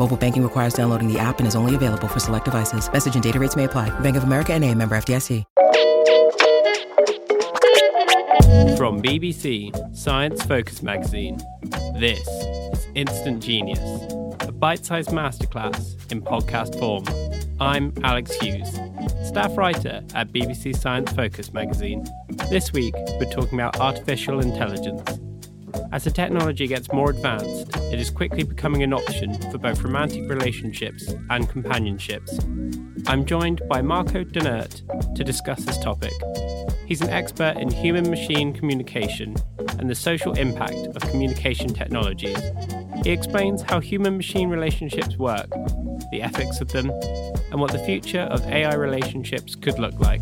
Mobile banking requires downloading the app and is only available for select devices. Message and data rates may apply. Bank of America and a member FDIC. From BBC Science Focus magazine, this is Instant Genius, a bite sized masterclass in podcast form. I'm Alex Hughes, staff writer at BBC Science Focus magazine. This week, we're talking about artificial intelligence. As the technology gets more advanced, it is quickly becoming an option for both romantic relationships and companionships. I'm joined by Marco Dehnert to discuss this topic. He's an expert in human machine communication and the social impact of communication technologies. He explains how human machine relationships work, the ethics of them, and what the future of AI relationships could look like.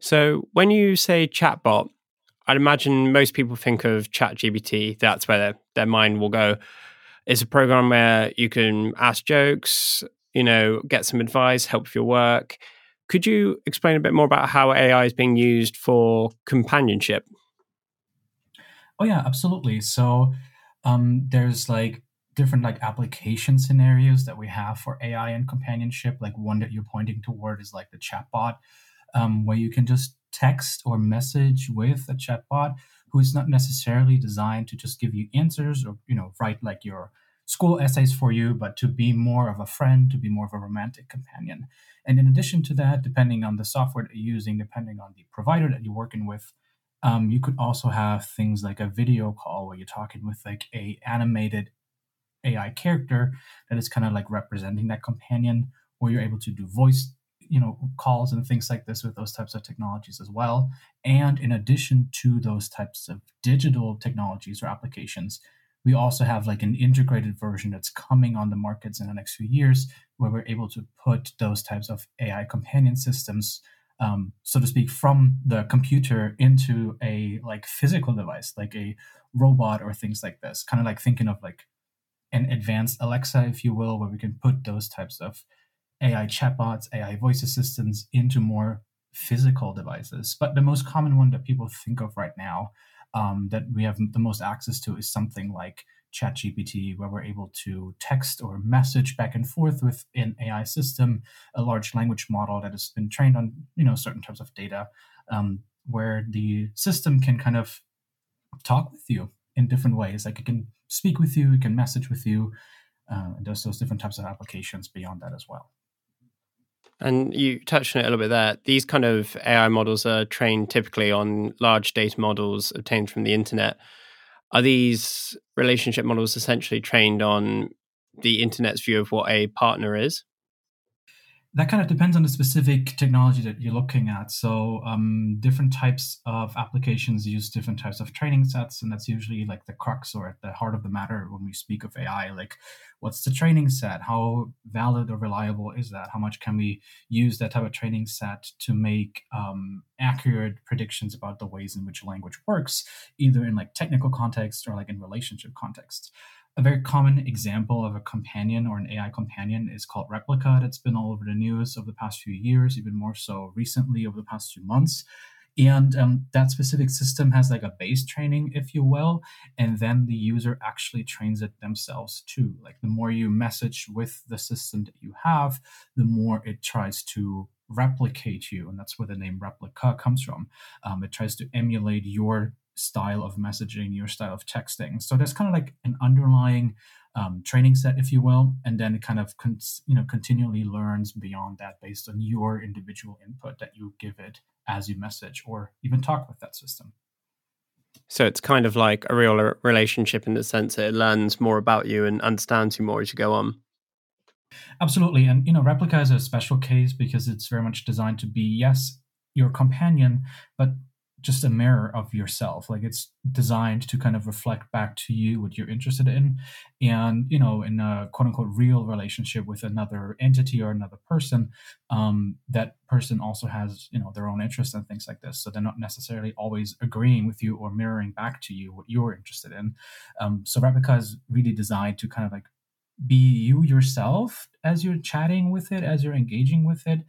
So, when you say chatbot, I'd imagine most people think of ChatGPT. That's where their, their mind will go. It's a program where you can ask jokes, you know, get some advice, help with your work. Could you explain a bit more about how AI is being used for companionship? Oh yeah, absolutely. So um, there's like different like application scenarios that we have for AI and companionship. Like one that you're pointing toward is like the chatbot, um, where you can just text or message with a chatbot who is not necessarily designed to just give you answers or you know write like your school essays for you, but to be more of a friend, to be more of a romantic companion. And in addition to that, depending on the software that you're using, depending on the provider that you're working with, um, you could also have things like a video call where you're talking with like a animated AI character that is kind of like representing that companion, or you're able to do voice you know calls and things like this with those types of technologies as well. And in addition to those types of digital technologies or applications we also have like an integrated version that's coming on the markets in the next few years where we're able to put those types of ai companion systems um, so to speak from the computer into a like physical device like a robot or things like this. Kind of like thinking of like an advanced alexa if you will where we can put those types of ai chatbots ai voice assistants into more physical devices but the most common one that people think of right now um, that we have the most access to is something like ChatGPT, where we're able to text or message back and forth with an AI system, a large language model that has been trained on you know certain types of data, um, where the system can kind of talk with you in different ways. Like it can speak with you, it can message with you, uh, and there's those different types of applications beyond that as well. And you touched on it a little bit there. These kind of AI models are trained typically on large data models obtained from the internet. Are these relationship models essentially trained on the internet's view of what a partner is? That kind of depends on the specific technology that you're looking at. So, um, different types of applications use different types of training sets, and that's usually like the crux or at the heart of the matter when we speak of AI. Like, what's the training set? How valid or reliable is that? How much can we use that type of training set to make um, accurate predictions about the ways in which language works, either in like technical context or like in relationship context? A very common example of a companion or an AI companion is called Replika. That's been all over the news over the past few years, even more so recently over the past few months. And um, that specific system has like a base training, if you will, and then the user actually trains it themselves too. Like the more you message with the system that you have, the more it tries to replicate you. And that's where the name replica comes from. Um, it tries to emulate your style of messaging, your style of texting. So there's kind of like an underlying um, training set, if you will, and then it kind of con- you know continually learns beyond that based on your individual input that you give it as you message or even talk with that system. So it's kind of like a real relationship in the sense that it learns more about you and understands you more as you go on. Absolutely, and you know, Replika is a special case because it's very much designed to be yes, your companion, but just a mirror of yourself. Like it's designed to kind of reflect back to you what you're interested in. And you know in a quote unquote real relationship with another entity or another person um, that person also has you know their own interests and things like this. So they're not necessarily always agreeing with you or mirroring back to you what you're interested in. Um, so Replika is really designed to kind of like be you yourself as you're chatting with it, as you're engaging with it.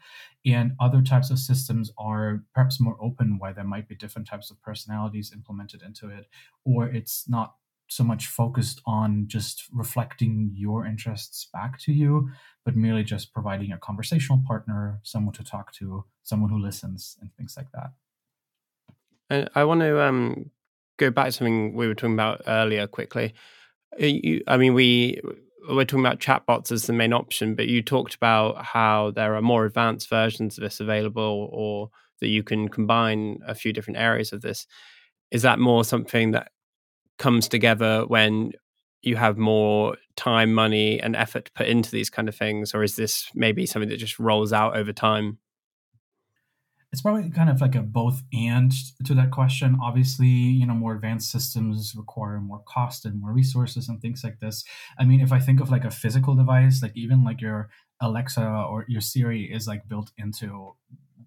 And other types of systems are perhaps more open, where there might be different types of personalities implemented into it, or it's not so much focused on just reflecting your interests back to you, but merely just providing a conversational partner, someone to talk to, someone who listens, and things like that. I want to um, go back to something we were talking about earlier quickly. You, I mean, we we're talking about chatbots as the main option, but you talked about how there are more advanced versions of this available or that you can combine a few different areas of this. Is that more something that comes together when you have more time, money, and effort put into these kind of things? Or is this maybe something that just rolls out over time? It's probably kind of like a both and to that question. Obviously you know more advanced systems require more cost and more resources and things like this. I mean if i think of like a physical device like even like your alexa or your siri is like built into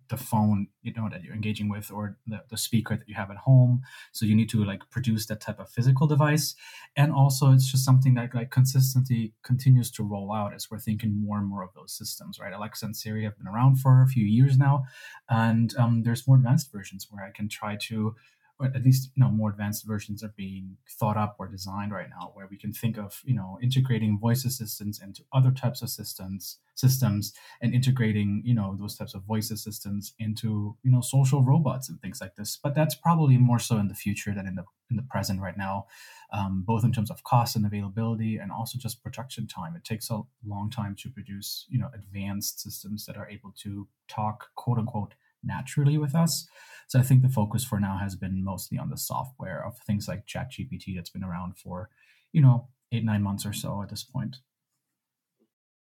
the phone you know that you're engaging with or the, the speaker that you have at home. So you need to like produce that type of physical device. And also it's just something that like consistently continues to roll out as we're thinking more and more of those systems right? Alexa and siri have been around for a few years now. And um, there's more advanced versions where i can try to or at least you know more advanced versions are being thought up or designed right now where we can think of you know integrating voice assistants into other types of systems systems and integrating you know those types of voice assistants into you know social robots and things like this. But that's probably more so in the future than in the in the present right now um, both in terms of cost and availability and also just production time. It takes a long time to produce you know advanced systems that are able to talk quote unquote naturally with us. So I think the focus for now has been mostly on the software of things like ChatGPT that's been around for, you know, eight, nine months or so at this point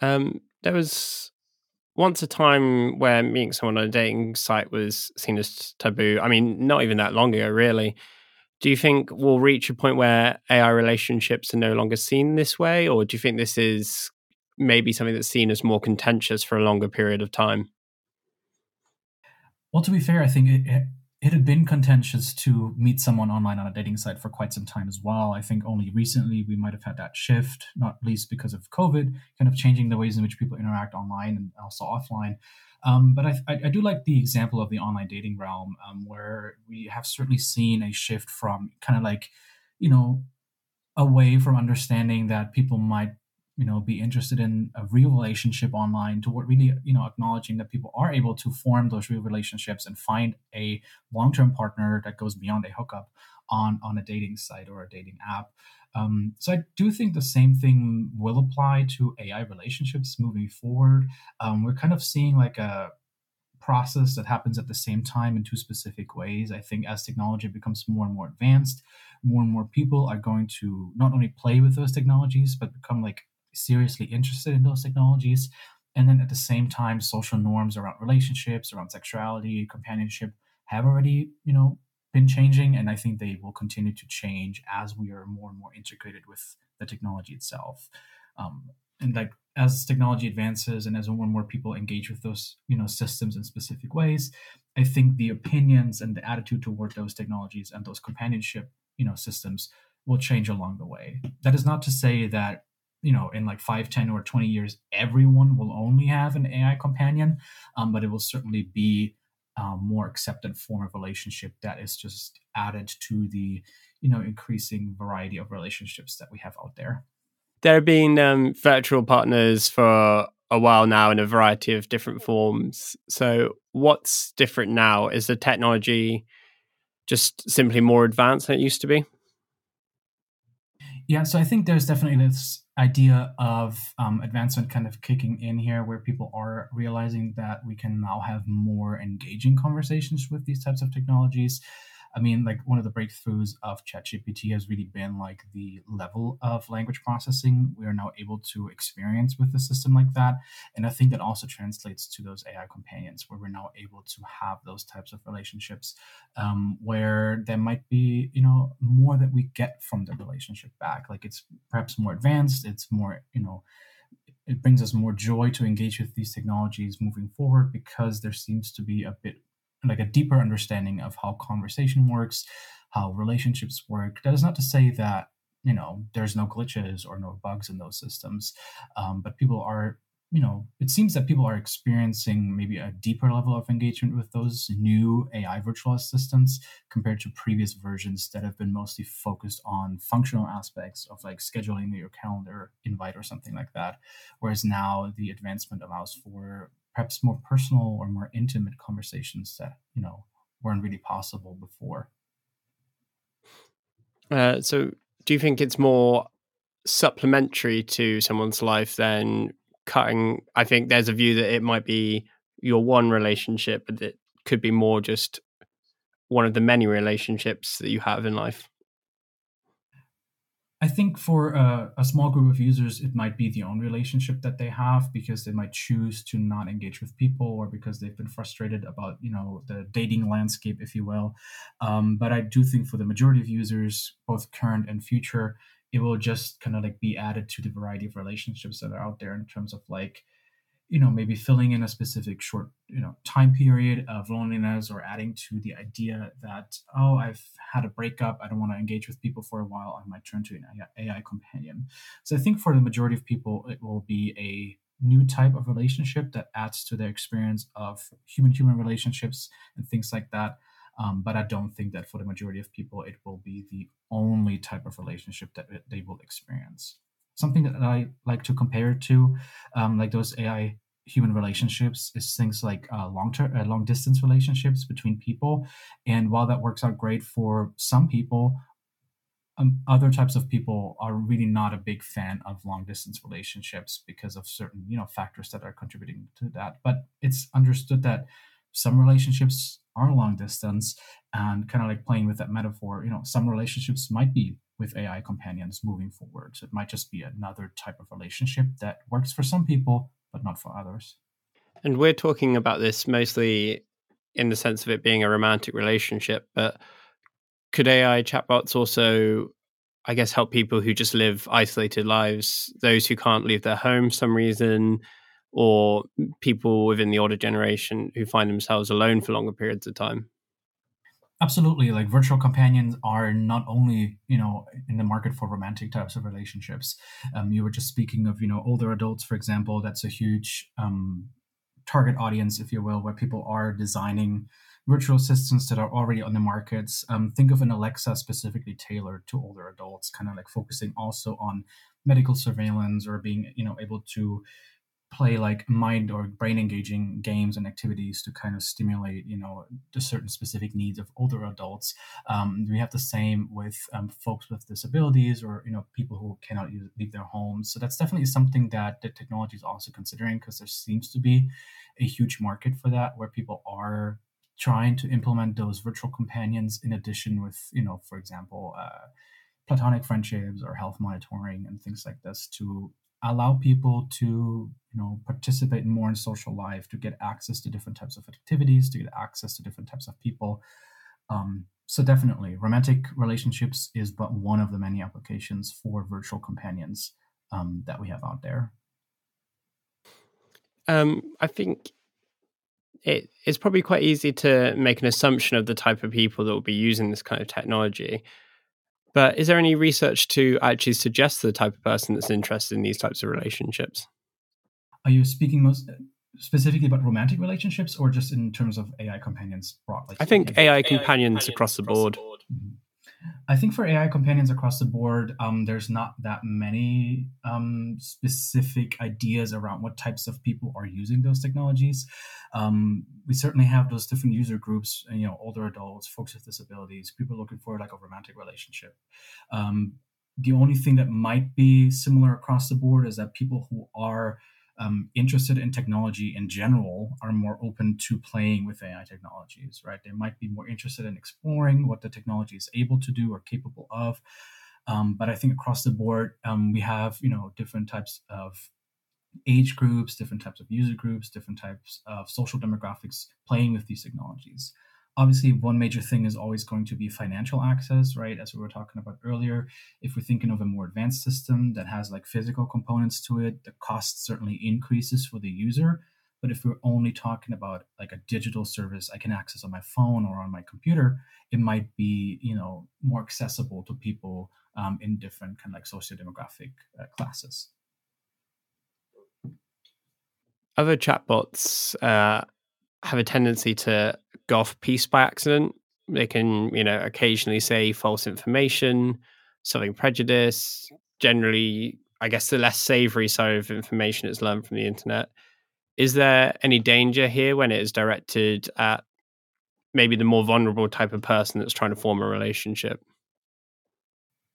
Um, there was once a time where meeting someone on a dating site was seen as taboo. I mean, not even that long ago, really. Do you think we'll reach a point where AI relationships are no longer seen this way, or do you think this is maybe something that's seen as more contentious for a longer period of time? Well, to be fair, I think it, it, had been contentious to meet someone online on a dating site for quite some time as well. I think only recently we might have had that shift, not least because of COVID, kind of changing the ways in which people interact online and also offline. Um, but I, I, I, do like the example of the online dating realm, um, where we have certainly seen a shift from kind of like, you know, away from understanding that people might you know be interested in a real relationship online toward really you know acknowledging that people are able to form those real relationships and find a long-term partner that goes beyond a hookup on on a dating site or a dating app um, so i do think the same thing will apply to ai relationships moving forward um, we're kind of seeing like a process that happens at the same time in two specific ways. I think as technology becomes more and more advanced, more and more people are going to not only play with those technologies, but become like seriously interested in those technologies. And then at the same time, social norms around relationships, around sexuality, companionship have already, you know, been changing. And I think they will continue to change as we are more and more integrated with the technology itself. Um, and like as technology advances and as more and more people engage with those, you know, systems in specific ways, I think the opinions and the attitude toward those technologies and those companionship, you know, systems will change along the way. That is not to say that you know in like 5 10 or 20 years everyone will only have an ai companion um, but it will certainly be a um, more accepted form of relationship that is just added to the you know increasing variety of relationships that we have out there. There have been um, virtual partners for a while now in a variety of different forms. So what's different now? Is the technology just simply more advanced than it used to be? Yeah, so I think there's definitely this idea of um, advancement kind of kicking in here where people are realizing that we can now have more engaging conversations with these types of technologies I mean, like one of the breakthroughs of ChatGPT has really been like the level of language processing we are now able to experience with a system like that. And I think that also translates to those AI companions where we're now able to have those types of relationships um, where there might be, you know, more that we get from the relationship back. Like it's perhaps more advanced, it's more, you know, it brings us more joy to engage with these technologies moving forward because there seems to be a bit like a deeper understanding of how conversation works, how relationships work. That is not to say that you know there's no glitches or no bugs in those systems, um, but people are you know it seems that people are experiencing maybe a deeper level of engagement with those new AI virtual assistants compared to previous versions that have been mostly focused on functional aspects of like scheduling your calendar invite or something like that. Whereas now the advancement allows for perhaps more personal or more intimate conversations that you know weren't really possible before. Uh, so do you think it's more supplementary to someone's life than cutting i think there's a view that it might be your one relationship but it could be more just one of the many relationships that you have in life I think for a, a, small group of users, it might be the only relationship that they have because they might choose to not engage with people or because they've been frustrated about, you know, the dating landscape, if you will. Um, but I do think for the majority of users, both current and future, it will just kind of like be added to the variety of relationships that are out there in terms of like, you know maybe filling in a specific short you know time period of loneliness or adding to the idea that oh i've had a breakup. I don't want to engage with people for a while. I might turn to an ai companion. So i think for the majority of people it will be a new type of relationship that adds to their experience of human human relationships and things like that. Um, but i don't think that for the majority of people it will be the only type of relationship that they will experience something that I like to compare to, um, like those AI human relationships, is things like uh, long term, uh, long distance relationships between people. And while that works out great for some people, um, other types of people are really not a big fan of long distance relationships because of certain you know factors that are contributing to that. But it's understood that some relationships are long distance and kind of like playing with that metaphor you know some relationships might be with AI companions moving forward. So it might just be another type of relationship that works for some people, but not for others. And we're talking about this mostly in the sense of it being a romantic relationship, but could AI chatbots also I guess, help people who just live isolated lives, those who can't leave their home for some reason, or people within the older generation who find themselves alone for longer periods of time? Absolutely. Like virtual companions are not only, you know, in the market for romantic types of relationships. Um, you were just speaking of, you know, older adults, for example. That's a huge um, target audience, if you will, where people are designing virtual assistants that are already on the markets. Um, think of an Alexa specifically tailored to older adults, kind of like focusing also on medical surveillance or being, you know, able to play like mind or brain engaging games and activities to kind of stimulate you know the certain specific needs of older adults. Um, we have the same with um, folks with disabilities or you know people who cannot use, leave their homes. So that's definitely something that the technology is also considering because there seems to be a huge market for that where people are trying to implement those virtual companions in addition with you know for example uh, platonic friendships or health monitoring and things like this to allow people to you know participate more in social life to get access to different types of activities to get access to different types of people. Um, so definitely romantic relationships is but one of the many applications for virtual companions um, that we have out there. Um, i think it, it's probably quite easy to make an assumption of the type of people that will be using this kind of technology but is there any research to actually suggest the type of person that's interested in these types of relationships? Are you speaking most specifically about romantic relationships or just in terms of AI companions broadly? I think AI, AI companions, companions across the board. Across the board. Mm-hmm. I think for AI companions across the board, um, there's not that many um, specific ideas around what types of people are using those technologies. Um, we certainly have those different user groups, you know, older adults, folks with disabilities, people looking for like a romantic relationship. Um, the only thing that might be similar across the board is that people who are um, interested in technology in general are more open to playing with AI technologies, right? They might be more interested in exploring what the technology is able to do or capable of. Um, but I think across the board, um, we have you know different types of age groups, different types of user groups, different types of social demographics playing with these technologies obviously one major thing is always going to be financial access right? As we were talking about earlier if we're thinking of a more advanced system that has like physical components to it the cost certainly increases for the user. But if we're only talking about like a digital service i can access on my phone or on my computer it might be you know more accessible to people um, in different kind of like socio-demographic uh, classes. Other chatbots uh, have a tendency to go off piece by accident. They can, you know, occasionally say false information, something prejudice. Generally, I guess the less savory side of information is learned from the internet. Is there any danger here when it is directed at maybe the more vulnerable type of person that's trying to form a relationship?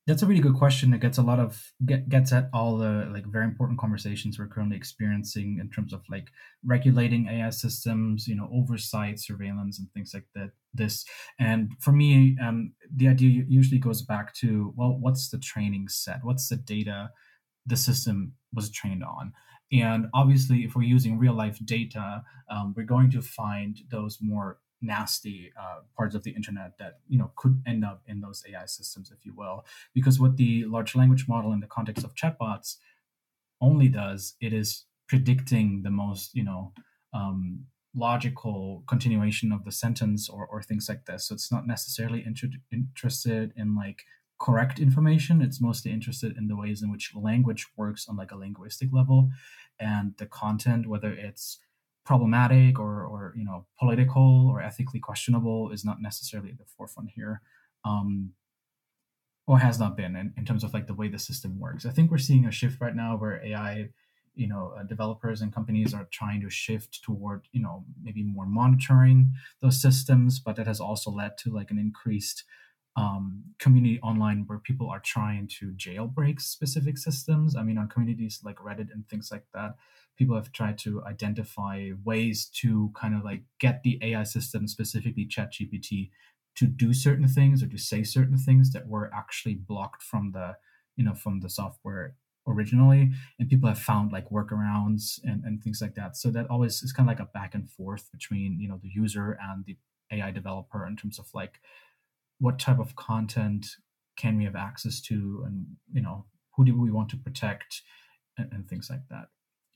That's a really good question. It gets a lot of get, gets at all the like very important conversations we're currently experiencing in terms of like regulating AI systems, you know, oversight, surveillance, and things like that. This and for me, um, the idea usually goes back to well, what's the training set? What's the data the system was trained on? And obviously, if we're using real life data, um, we're going to find those more nasty uh, parts of the internet that you know could end up in those AI systems, if you will. Because what the large language model in the context of chatbots only does, it is predicting the most you know um, logical continuation of the sentence or, or things like this. So it's not necessarily inter- interested in like correct information. It's mostly interested in the ways in which language works on like a linguistic level and the content, whether it's problematic or, or you know political or ethically questionable is not necessarily at the forefront here um, or has not been in, in terms of like the way the system works. I think we're seeing a shift right now where ai you know uh, developers and companies are trying to shift toward you know maybe more monitoring those systems but that has also led to like an increased um, community online where people are trying to jailbreak specific systems i mean on communities like reddit and things like that people have tried to identify ways to kind of like get the AI system, specifically ChatGPT, to do certain things or to say certain things that were actually blocked from the, you know, from the software originally. And people have found like workarounds and, and things like that. So that always is kind of like a back and forth between, you know, the user and the AI developer in terms of like what type of content can we have access to and you know who do we want to protect and, and things like that.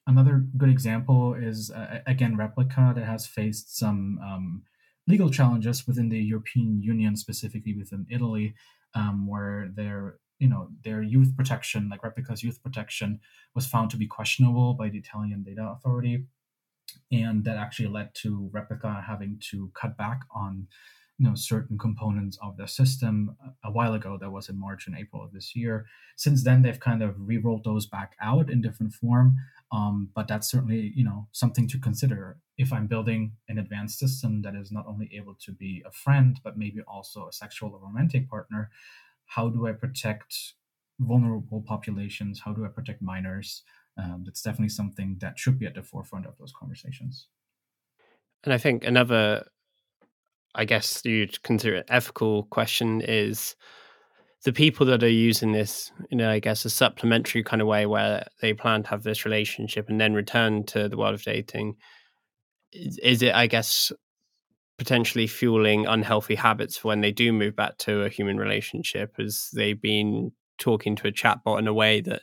Another good example is uh, again Replika that has faced some um, legal challenges within the european union specifically within italy um, where their you know their youth protection like Replika's youth protection was found to be questionable by the italian data authority. And that actually led to replica having to cut back on you know certain components of the system a while ago that was in march and april of this year. Since then they've kind of re-rolled those back out in different form um, but that's certainly you know something to consider. If i'm building an advanced system that is not only able to be a friend but maybe also a sexual or romantic partner how do i protect vulnerable populations? How do i protect minors? Um, that's definitely something that should be at the forefront of those conversations. And i think another I guess you'd consider it ethical question is the people that are using this, you know, I guess a supplementary kind of way where they plan to have this relationship and then return to the world of dating. Is, is it, I guess, potentially fueling unhealthy habits when they do move back to a human relationship as they've been talking to a chatbot in a way that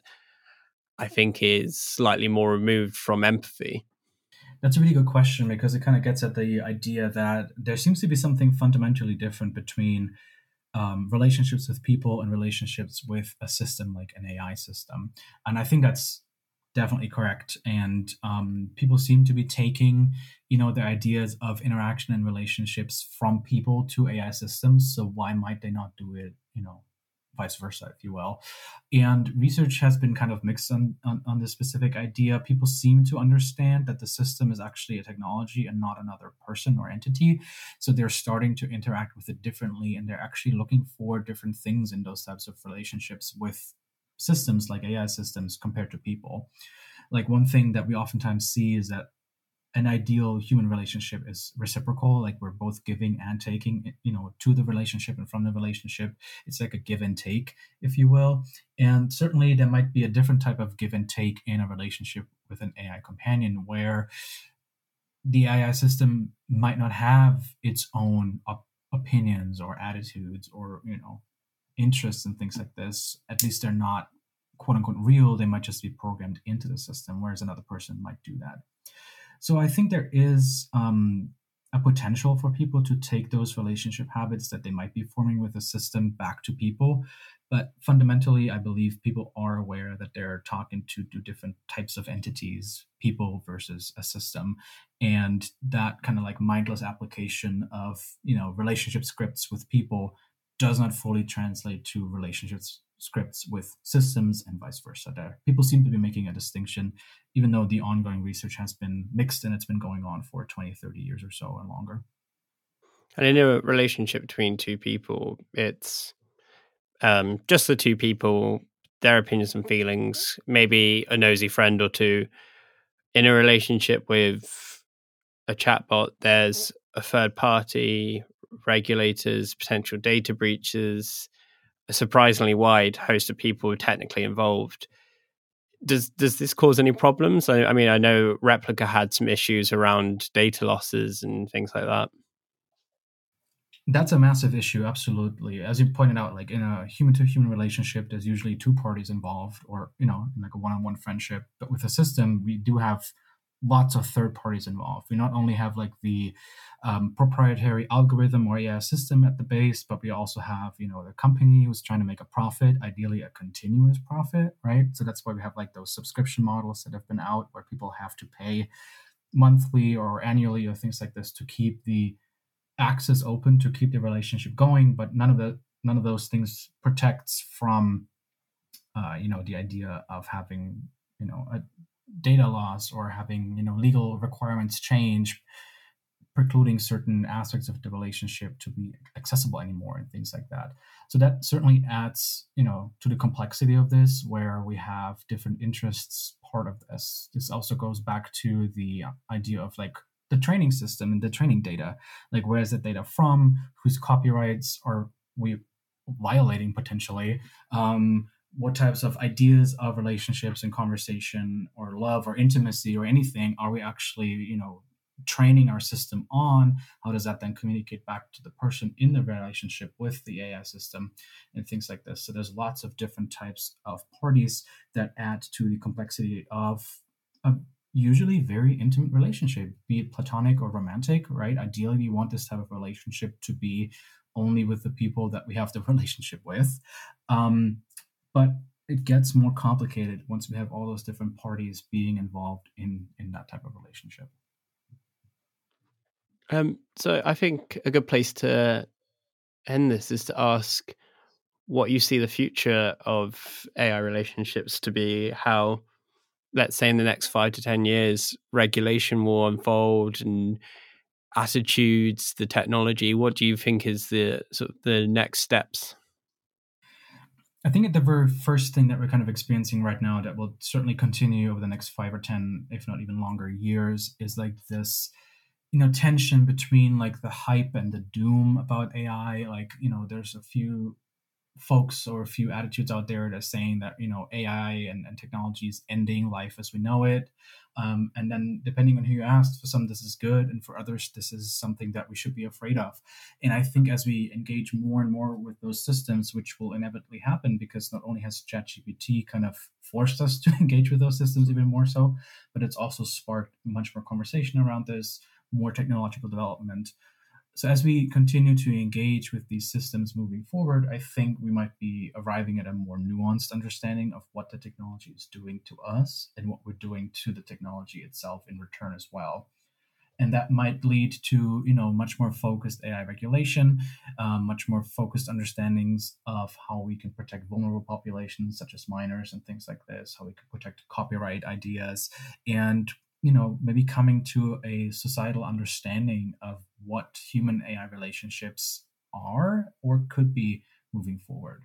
I think is slightly more removed from empathy? That's a really good question because it kind of gets at the idea that there seems to be something fundamentally different between um, relationships with people and relationships with a system like an AI system. And I think that's definitely correct. And um, people seem to be taking, you know, their ideas of interaction and relationships from people to AI systems. So why might they not do it, you know, vice versa, if you will. And research has been kind of mixed on, on, on this specific idea. People seem to understand that the system is actually a technology and not another person or entity. So they're starting to interact with it differently and they're actually looking for different things in those types of relationships with systems like AI systems compared to people. Like one thing that we oftentimes see is that an ideal human relationship is reciprocal like we're both giving and taking eh, you know to the relationship and from the relationship. It's like a give and take if you will. And certainly there might be a different type of give and take in a relationship with an ai companion where the ai system might not have its own op- opinions or attitudes or you know interests and things like this. At least they're not quote unquote real. They might just be programmed into the system whereas another person might do that so I think there is um, a potential for people to take those relationship habits that they might be forming with a system back to people. But fundamentally, I believe people are aware that they're talking to, to different types of entities, people versus a system. And that kind of like mindless application of, you know, relationship scripts with people does not fully translate to relationships scripts with systems and vice versa. There people seem to be making a distinction even though the ongoing research has been mixed and it's been going on for 20 30 years or so and longer. And in a relationship between two people it's um, just the two people their opinions and feelings maybe a nosy friend or two. In a relationship with a chatbot there's a third party regulators potential data breaches a surprisingly wide host of people technically involved. Does does this cause any problems? I, I mean, I know Replika had some issues around data losses and things like that. That's a massive issue, absolutely. As you pointed out, like in a human to human relationship, there's usually two parties involved, or you know, like a one on one friendship. But with a system, we do have lots of third parties involved. We not only have like the um, proprietary algorithm or AI system at the base, but we also have you know the company who's trying to make a profit, ideally a continuous profit, right? So that's why we have like those subscription models that have been out where people have to pay monthly or annually or things like this to keep the access open to keep the relationship going. But none of the none of those things protects from uh, you know the idea of having you know a data loss or having you know legal requirements change precluding certain aspects of the relationship to be accessible anymore and things like that. So that certainly adds you know to the complexity of this where we have different interests. Part of this this also goes back to the idea of like the training system and the training data. Like where is the data from? Whose copyrights are we violating potentially? Um, what types of ideas of relationships and conversation or love or intimacy or anything are we actually you know training our system on, how does that then communicate back to the person in the relationship with the AI system and things like this. So there's lots of different types of parties that add to the complexity of a usually very intimate relationship, be it platonic or romantic, right? Ideally, we want this type of relationship to be only with the people that we have the relationship with. Um, but it gets more complicated once we have all those different parties being involved in in that type of relationship. Um, so I think a good place to end this is to ask what you see the future of AI relationships to be, how let's say in the next five to 10 years, regulation will unfold and attitudes, the technology. What do you think is the sort of the next steps? I think the very first thing that we're kind of experiencing right now that will certainly continue over the next five or 10, if not even longer years, is like this, you know, tension between like the hype and the doom about AI. Like, you know, there's a few folks or a few attitudes out there that are saying that you know AI and, and technology is ending life as we know it. Um, and then depending on who you ask, for some this is good, and for others this is something that we should be afraid of. And I think as we engage more and more with those systems, which will inevitably happen, because not only has ChatGPT kind of forced us to engage with those systems even more so, but it's also sparked much more conversation around this, more technological development. So as we continue to engage with these systems moving forward, I think we might be arriving at a more nuanced understanding of what the technology is doing to us and what we're doing to the technology itself in return as well. And that might lead to, you know, much more focused AI regulation, um, much more focused understandings of how we can protect vulnerable populations such as minors and things like this, how we can protect copyright ideas, and you know maybe coming to a societal understanding of what human ai relationships are or could be moving forward.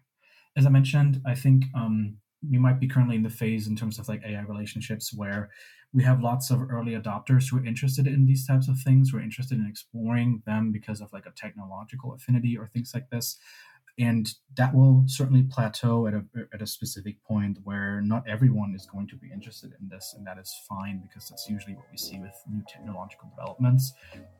As i mentioned i think um, we might be currently in the phase in terms of like ai relationships where we have lots of early adopters who are interested in these types of things. Who are interested in exploring them because of like a technological affinity or things like this and that will certainly plateau at a at a specific point where not everyone is going to be interested in this and that is fine because that's usually what we see with new technological developments.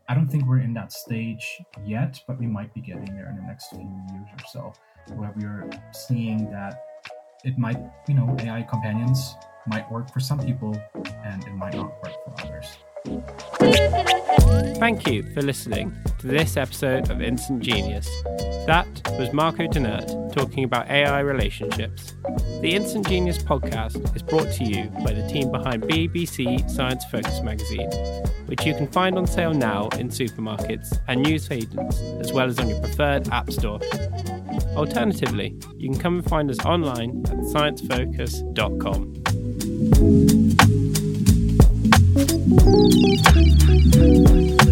I don't think we're in that stage yet but we might be getting there in the next few years or so where we're seeing that it might you know ai companions might work for some people and it might not work for others Thank you for listening to this episode of Instant Genius. That was Marco Dehnert talking about AI relationships. The Instant Genius podcast is brought to you by the team behind BBC Science Focus magazine, which you can find on sale now in supermarkets and newsagents, as well as on your preferred app store. Alternatively, you can come and find us online at sciencefocus.com. Thank you.